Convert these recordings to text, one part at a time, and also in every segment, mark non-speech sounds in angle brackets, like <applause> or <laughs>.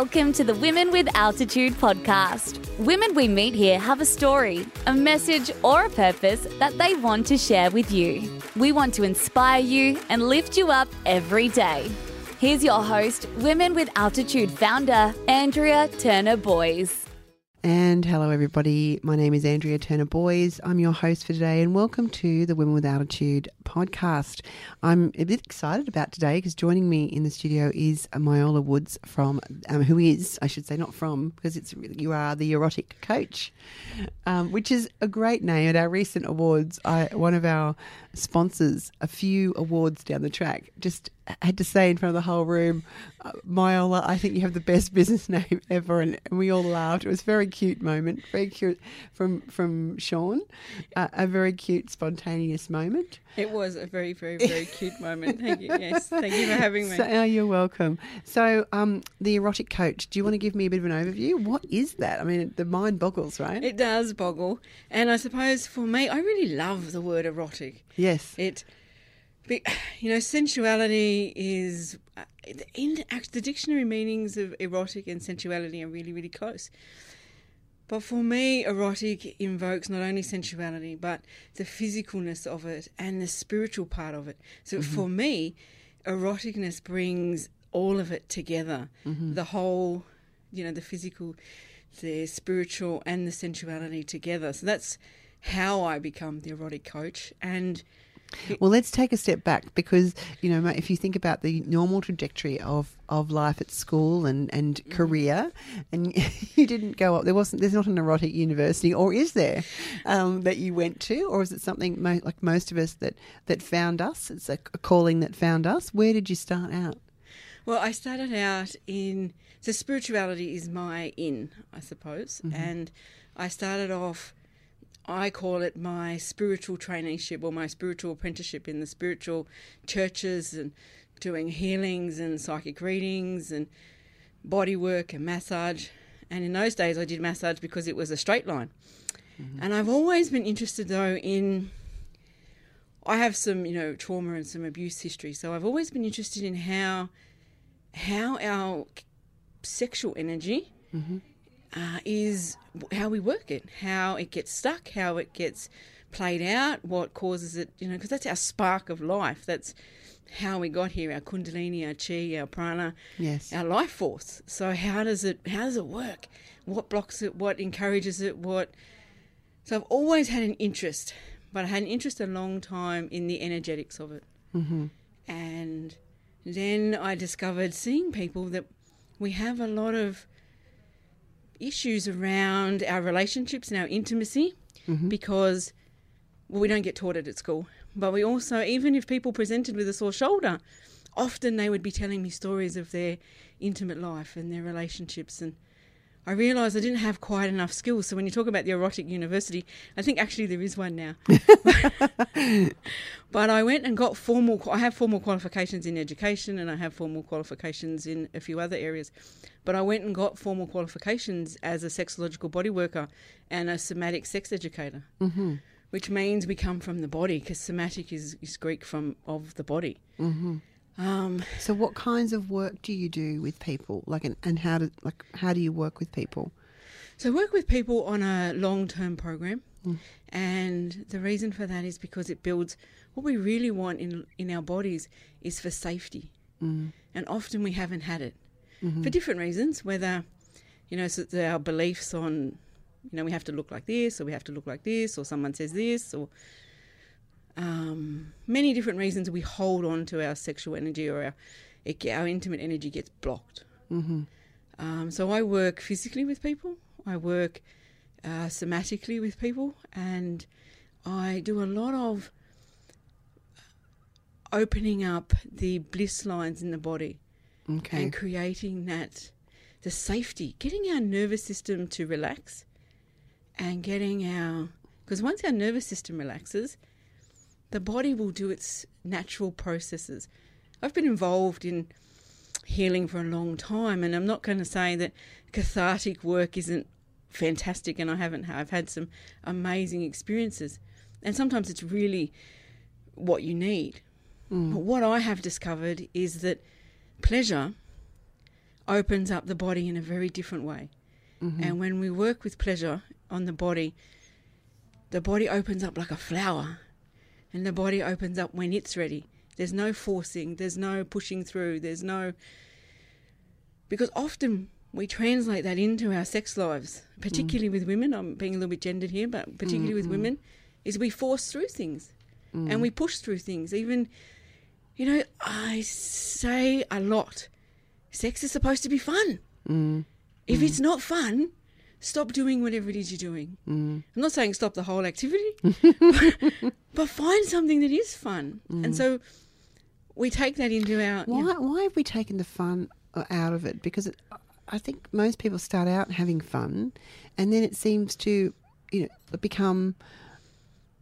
Welcome to the Women with Altitude podcast. Women we meet here have a story, a message, or a purpose that they want to share with you. We want to inspire you and lift you up every day. Here's your host, Women with Altitude founder, Andrea Turner Boys. And hello, everybody. My name is Andrea Turner Boys. I'm your host for today, and welcome to the Women with Altitude podcast. I'm a bit excited about today because joining me in the studio is Myola Woods from, um, who is, I should say, not from, because it's you are the erotic coach, um, which is a great name. At our recent awards, I, one of our sponsors, a few awards down the track, just had to say in front of the whole room, uh, Myola, I think you have the best <laughs> business name ever, and, and we all laughed. It was a very cute moment, very cute from from Sean, uh, a very cute, spontaneous moment. It was a very, very, very cute moment. Thank you. Yes, thank you for having me. So, oh, you're welcome. So, um, the erotic coach. Do you want to give me a bit of an overview? What is that? I mean, the mind boggles, right? It does boggle, and I suppose for me, I really love the word erotic. yes. It, be- <sighs> you know, sensuality is uh, in act- the dictionary meanings of erotic and sensuality are really, really close. But for me, erotic invokes not only sensuality, but the physicalness of it and the spiritual part of it. So mm-hmm. for me, eroticness brings all of it together mm-hmm. the whole, you know, the physical, the spiritual, and the sensuality together. So that's how I become the erotic coach. And Well, let's take a step back because you know if you think about the normal trajectory of, of life at school and, and career, and <laughs> you didn't go up. There wasn't. There's not an erotic university, or is there, um, that you went to, or is it something mo- like most of us that that found us? It's a, a calling that found us. Where did you start out? Well, I started out in so spirituality is my in, I suppose, and I started off. I call it my spiritual traineeship or my spiritual apprenticeship in the spiritual churches and doing healings and psychic readings and body work and massage. And in those days, I did massage because it was a straight line. Mm-hmm. And I've always been interested though in I have some, you know, trauma and some abuse history. So I've always been interested in how how our sexual energy mm-hmm. Uh, is how we work it, how it gets stuck, how it gets played out, what causes it, you know, because that's our spark of life. That's how we got here, our kundalini, our chi, our prana, Yes. our life force. So how does it how does it work? What blocks it? What encourages it? What so I've always had an interest, but I had an interest a long time in the energetics of it. Mm-hmm. And then I discovered seeing people that we have a lot of issues around our relationships and our intimacy mm-hmm. because well, we don't get taught it at school. But we also, even if people presented with a sore shoulder, often they would be telling me stories of their intimate life and their relationships. And I realised I didn't have quite enough skills. So when you talk about the erotic university, I think actually there is one now. <laughs> but I went and got formal. I have formal qualifications in education, and I have formal qualifications in a few other areas. But I went and got formal qualifications as a sexological body worker and a somatic sex educator, mm-hmm. which means we come from the body because somatic is, is Greek from of the body. Um, So, what kinds of work do you do with people? Like, and, and how do like how do you work with people? So I work with people on a long-term program, hmm. and the reason for that is because it builds what we really want in in our bodies is for safety, hmm. and often we haven't had it mm-hmm. for different reasons. Whether you know so our beliefs on you know we have to look like this, or we have to look like this, or someone says this, or um, many different reasons we hold on to our sexual energy or our it, our intimate energy gets blocked. Um, so I work physically with people. I work uh, somatically with people, and I do a lot of opening up the bliss lines in the body Okay. and creating that the safety, getting our nervous system to relax, and getting our because once our nervous system relaxes, the body will do its natural processes. I've been involved in healing for a long time, and I'm not going to say that cathartic work isn't fantastic, and I haven't. I've had some amazing experiences, and sometimes it's really what you need. But what I have discovered is that pleasure opens up the body in a very different way. Mm-hmm. And when we work with pleasure on the body, the body opens up like a flower, and the body opens up when it's ready. There's no forcing, there's no pushing through, there's no. Because often we translate that into our sex lives, particularly mm. with women. I'm being a little bit gendered here, but particularly with mm-hmm. women, is we force through things mm. and we push through things. Even, you know, I say a lot sex is supposed to be fun. Mm. If it's mm. not fun, stop doing whatever it is you're doing. Mm. I'm not saying stop the whole activity, but, <laughs> <laughs> but find something that is fun. And so we take that into our. Why, why have we taken the fun uh, out of it? Because it, I think most people start out having fun, and then it seems to, you know, become.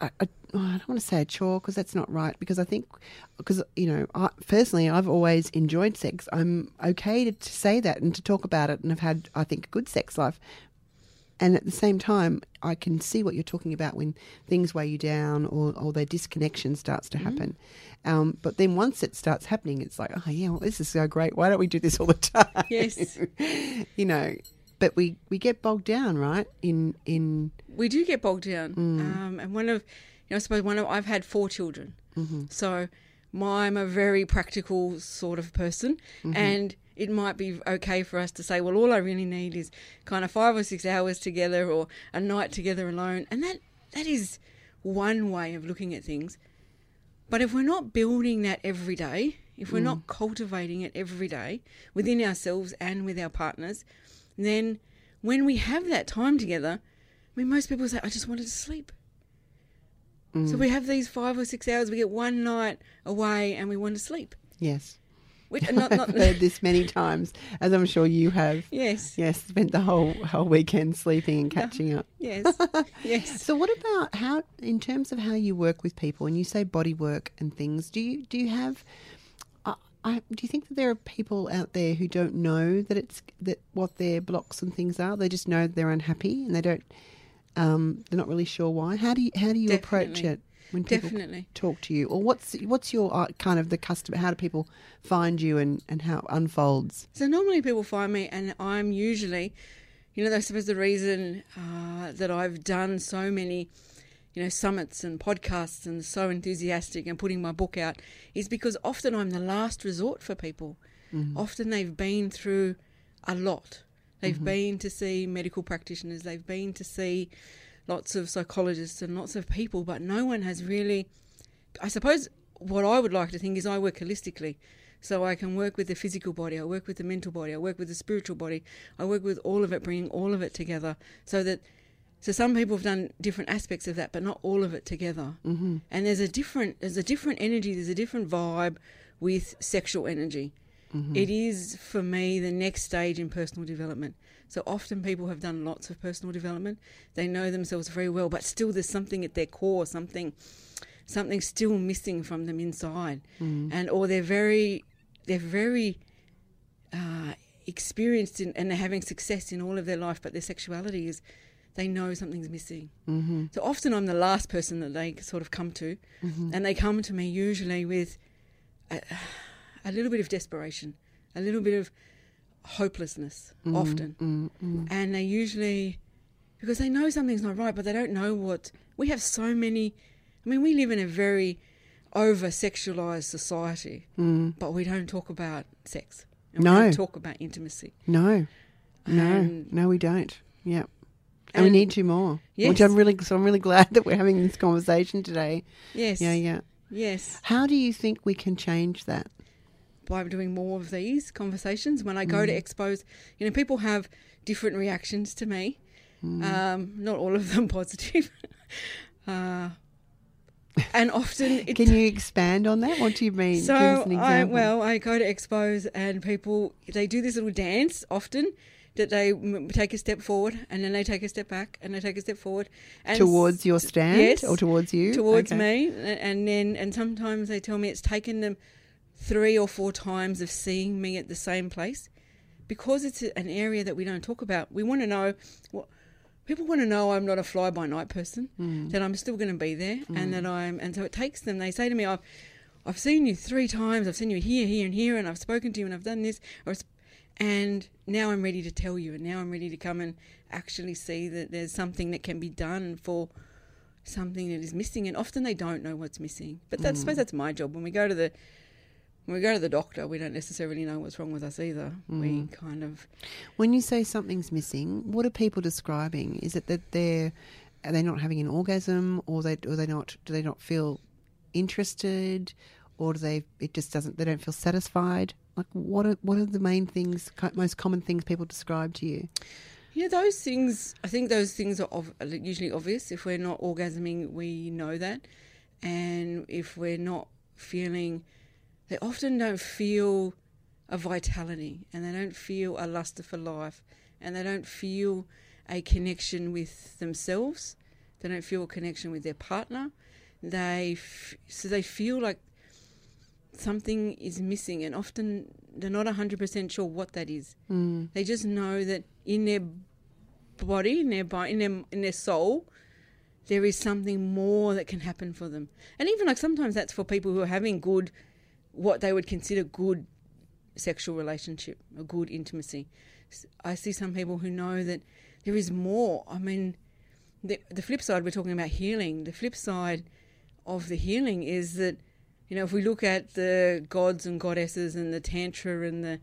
A, a, oh, I don't want to say a chore because that's not right. Because I think, because you know, I, personally, I've always enjoyed sex. I'm okay to, to say that and to talk about it, and I've had, I think, a good sex life. And at the same time, I can see what you're talking about when things weigh you down or, or their disconnection starts to happen. Um, but then once it starts happening, it's like, oh, yeah, well, this is so great. Why don't we do this all the <laughs> time? Yes. <laughs> you know, but we, we get bogged down, right? In, in we do get bogged down. Um, and one of, you know, I suppose one of, I've had four children. So my, I'm a very practical sort of person. Mm-hmm. And it might be okay for us to say, well, all I really need is kind of five or six hours together or a night together alone. And that, that is one way of looking at things. But if we're not building that every day, if we're mm. not cultivating it every day within ourselves and with our partners, then when we have that time together, I mean, most people say, I just wanted to sleep. So mm. we have these five or six hours, we get one night away and we want to sleep. yes. Which, uh, not, not, I've <laughs> heard this many times, as I'm sure you have. yes, Yes, spent the whole whole weekend sleeping and catching up. yes, <laughs> yes. So, what about how, in terms of how you work with people, and you say body work and things? Do you do you have? I I, do you think that there are people out there who don't know that it's that what their blocks and things are? They just know they're unhappy and they don't. Um, they're not really sure why. How do you how do you approach it when people Definitely. talk to you, or what's what's your uh, kind of the customer How do people find you and and how it unfolds? So normally people find me, and I'm usually, you know, I suppose the reason uh, that I've done so many, you know, summits and podcasts and so enthusiastic and putting my book out is because often I'm the last resort for people. Often they've been through a lot. They've been to see medical practitioners. They've been to see lots of psychologists and lots of people, but no one has really. I suppose what I would like to think is I work holistically. So I can work with the physical body, I work with the mental body, I work with the spiritual body, I work with all of it, bringing all of it together so that. So some people have done different aspects of that, but not all of it together. Mm-hmm. And there's a different there's a different energy, there's a different vibe with sexual energy. It is for me the next stage in personal development. So often people have done lots of personal development. They know themselves very well, but still there's something at their core, something something still missing from them inside. And or they're very they're very uh, experienced in, and they're having success in all of their life, but their sexuality is they know something's missing. Mm-hmm. So often I'm the last person that they sort of come to, and they come to me usually with a, a little bit of desperation, a little bit of hopelessness, mm, often, mm, mm. and they usually because they know something's not right, but they don't know what. We have so many. I mean, we live in a very over sexualized society, but we don't talk about sex. And No. We don't talk about intimacy. No, no, And- no, we don't. Yeah, and, we need to more. Which I'm really, so I'm really glad <laughs> that we're having this conversation today. Yes. Yeah, yeah. Yes. How do you think we can change that? By doing more of these conversations, when I go to expos, you know, people have different reactions to me. Um, not all of them <laughs> positive. uh, and often it Can you expand on that? What do you mean? Give So I well, I go to expos and people they do this little dance often that they take a step forward and then they take a step back and they take a step forward and towards your stand yes, or towards you? towards Okay. me and then and sometimes they tell me it's taken them three or four times of seeing me at the same place because it's an area that we don't talk about. We want to know what people want to know I'm not a fly by night person, Mm. that I'm still going to be there, and that I'm. And so it takes them. They say to me, "I've, I've seen you three times. I've seen you here, here, and here, and I've spoken to you, and I've done this." Or it's, And now I'm ready to tell you, and now I'm ready to come and actually see that there's something that can be done for something that is missing. And often they don't know what's missing. But that's, I suppose that's my job. When we go to the when we go to the doctor, we don't necessarily know what's wrong with us either. We mm. kind of When you say something's missing, what are people describing? Is it that they're are they not having an orgasm, or they or they not do they not feel interested, or do they it just doesn't they don't feel satisfied? Like what are what are the main things most common things people describe to you? Yeah, those things. I think those things are, ov- are usually obvious. If we're not orgasming, we know that, and if we're not feeling, they often don't feel a vitality, and they don't feel a luster for life, and they don't feel a connection with themselves. They don't feel a connection with their partner. They f- so they feel like something is missing, and often they're not hundred percent sure what that is. Mm. They just know that in their body, in their body, in their in their soul, there is something more that can happen for them. And even like sometimes that's for people who are having good, what they would consider good sexual relationship, a good intimacy. I see some people who know that there is more. I mean, the the flip side we're talking about healing. The flip side of the healing is that you know if we look at the gods and goddesses and the tantra and the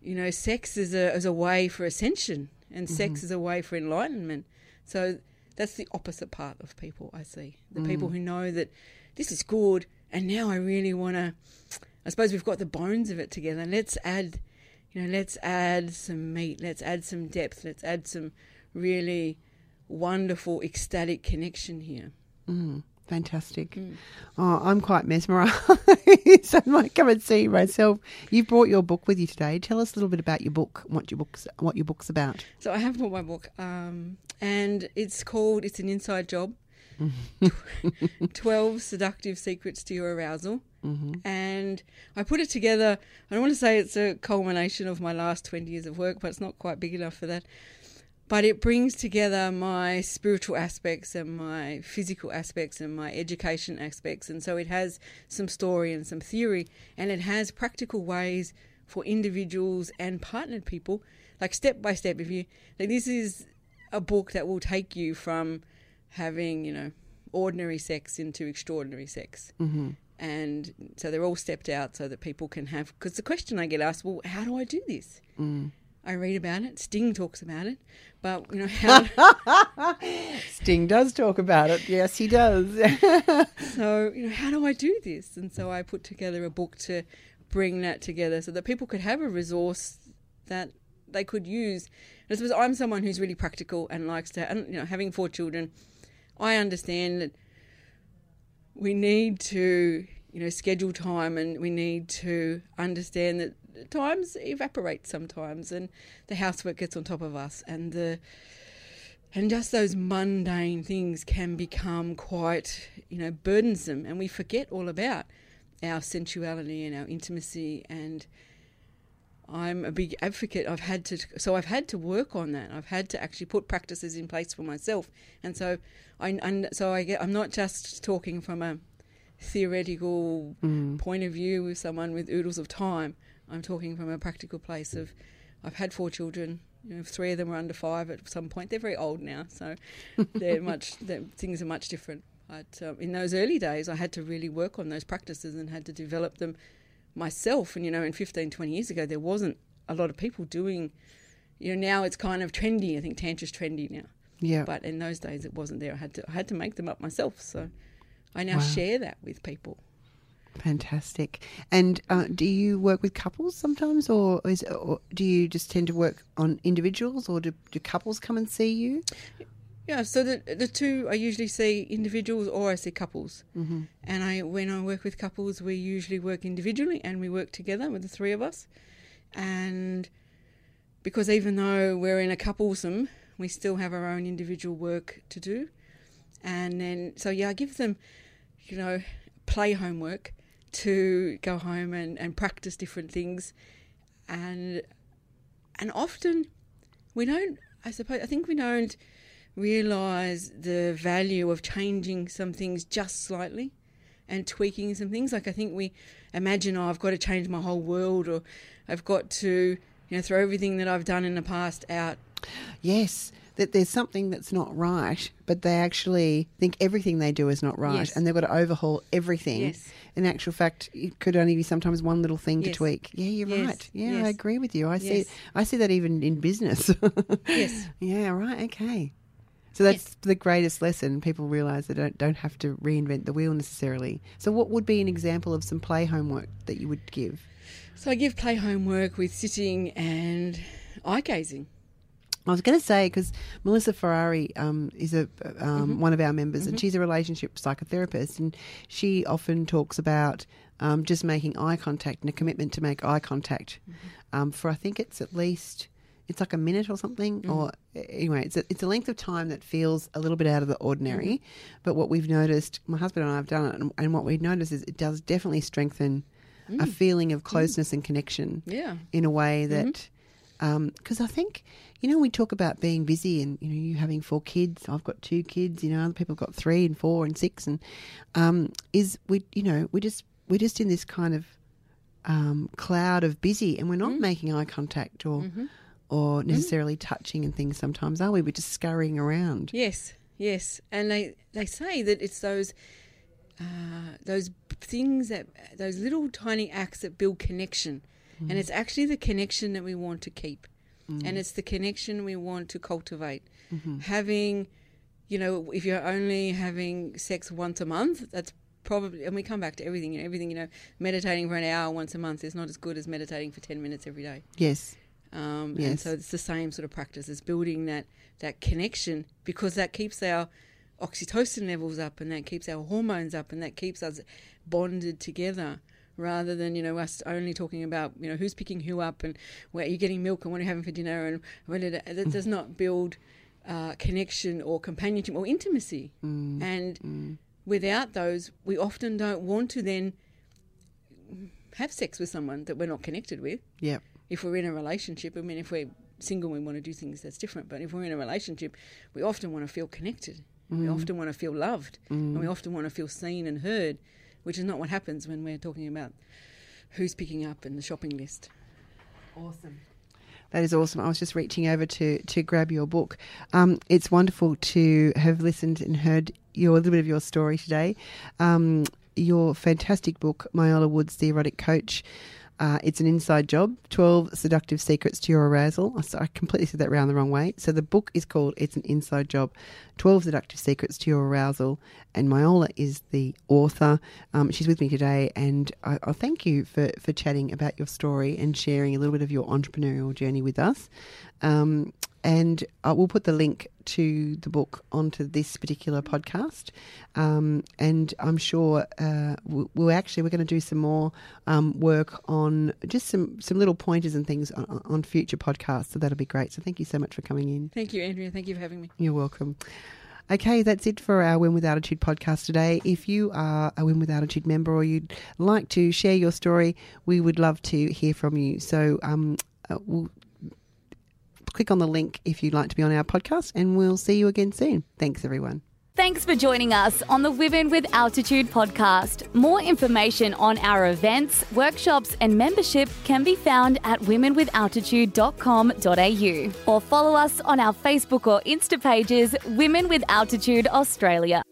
you know sex is a is a way for ascension and mm-hmm. sex is a way for enlightenment. So that's the opposite part of people I see. The mm. people who know that this is good and now I really want to I suppose we've got the bones of it together. Let's add you know, let's add some meat, let's add some depth, let's add some really wonderful ecstatic connection here. Mm. Fantastic. Mm. Oh, I'm quite mesmerised. so <laughs> I might come and see myself. You've brought your book with you today. Tell us a little bit about your book, what your book's what your book's about. So I have bought my book, um, and it's called "It's an Inside Job: <laughs> Twelve Seductive Secrets to Your Arousal." Mm-hmm. And I put it together. I don't want to say it's a culmination of my last twenty years of work, but it's not quite big enough for that. But it brings together my spiritual aspects and my physical aspects and my education aspects, and so it has some story and some theory, and it has practical ways for individuals and partnered people, like step by step. If you like, this is a book that will take you from having you know ordinary sex into extraordinary sex Mm-hmm. and so they're all stepped out so that people can have because the question i get asked well how do i do this Mm. i read about it sting talks about it but you know how <laughs> Sting does talk about it. Yes, he does. <laughs> so you know how do i do this and so i put together a book to bring that together so that people could have a resource that they could use and I suppose i'm someone who's really practical and likes to and you know having four children i understand that we need to you know schedule time and we need to understand that times evaporate sometimes and the housework gets on top of us and the and just those mundane things can become quite you know burdensome and we forget all about our sensuality and our intimacy and I'm a big advocate. I've had to, so I've had to work on that. I've had to actually put practices in place for myself, and so I, and so I get. I'm not just talking from a theoretical Mm. point of view with someone with oodles of time. I'm talking from a practical place of. I've had four children. You know, three of them were under five at some point. They're very old now, so they're <laughs> much. They're, things are much different. But um, in those early days, I had to really work on those practices and had to develop them myself. And you know, in 15, 20 years ago, there wasn't a lot of people doing. You know, now it's kind of trendy. I think tantra's trendy now, Yeah. but in those days it wasn't there. I had to I had to make them up myself. So I now Wow. share that with people. Fantastic. And uh, do you work with couples sometimes, or, is, or do you just tend to work on individuals, or do, do couples come and see you? Yeah, so the the two I usually see individuals or I see couples. Mm-hmm. And I when I work with couples, we usually work individually and we work together with the three of us. And because even though we're in a couplesome, we still have our own individual work to do. And then so yeah, I give them, you know, play homework to go home and, and practice different things and and often we don't I suppose I think we don't realize the value of changing some things just slightly and tweaking some things. Like I think we imagine, oh, I've got to change my whole world, or I've got to you know, throw everything that I've done in the past out. Yes, that there's something that's not right, but they actually think everything they do is not right, Yes. and they've got to overhaul everything. Yes. In actual fact, it could only be sometimes one little thing to tweak. Yeah, you're Yes. right. Yeah, Yes. I agree with you. I see. I see that even in business. <laughs> Yes. Yeah. Right. Okay. So that's the greatest lesson. People realise they don't don't have to reinvent the wheel necessarily. So, what would be an example of some play homework that you would give? So I give play homework with sitting and eye gazing. I was going to say because Melissa Ferrari um, is a um, one of our members, and she's a relationship psychotherapist, and she often talks about um, just making eye contact and a commitment to make eye contact um, for I think it's at least it's like a minute or something, mm. or anyway, it's a, it's a length of time that feels a little bit out of the ordinary. Mm. But what we've noticed, my husband and I have done it, and, and what we've noticed is it does definitely strengthen a mm. feeling of closeness and connection Yeah. in a way mm-hmm. that um, because I think you know we talk about being busy and you know you having four kids I've got two kids you know other people have got three and four and six and um, is we you know we just we're just in this kind of um, cloud of busy and we're not making eye contact or mm-hmm. Or mm. necessarily touching and things sometimes are we? We're just scurrying around. Yes, yes, and they they say that it's those uh, those things that those little tiny acts that build connection, and mm. it's actually the connection that we want to keep, mm. and it's the connection we want to cultivate. Mm-hmm. Having, you know, if you're only having sex once a month, that's probably, and we come back to everything, you know, everything, you know, meditating for an hour once a month is not as good as meditating for ten minutes every day. yes Um, And so it's the same sort of practice as building that, that connection because that keeps our oxytocin levels up and that keeps our hormones up and that keeps us bonded together rather than, you know, us only talking about, you know, who's picking who up and where are you're getting milk and what are you're having for dinner and when it, that does not build uh, connection or companionship or intimacy. And without those, we often don't want to then have sex with someone that we're not connected with. Yep if we're in a relationship, I mean, if we're single, we want to do things that's different. But if we're in a relationship, we often want to feel connected. We often want to feel loved, and we often want to feel seen and heard, which is not what happens when we're talking about who's picking up in the shopping list. Awesome. That is awesome. I was just reaching over to to grab your book. Um, it's wonderful to have listened and heard your a little bit of your story today. Um, your fantastic book, Myola Woods, The Erotic Coach. Uh, it's an inside job 12 seductive secrets to your arousal. I completely said that round the wrong way. So the book is called It's an Inside Job 12 Seductive Secrets to Your Arousal. And Myola is the author. Um, she's with me today. And I, I thank you for, for chatting about your story and sharing a little bit of your entrepreneurial journey with us. Um, and I will put the link to the book onto this particular podcast. Um, and I'm sure uh, we'll, we'll actually we're going to do some more um, work on just some some little pointers and things on, on future podcasts. So that'll be great. So thank you so much for coming in. Thank you, Andrea. Thank you for having me. You're welcome. Okay, that's it for our Women with Altitude podcast today. If you are a Women with Altitude member or you'd like to share your story, we would love to hear from you. So um, uh, we'll click on the link if you'd like to be on our podcast, and we'll see you again soon. Thanks, everyone. Thanks for joining us on the Women with Altitude podcast. More information on our events, workshops, and membership can be found at womenwithaltitude.com.au or follow us on our Facebook or Insta pages, Women with Altitude Australia.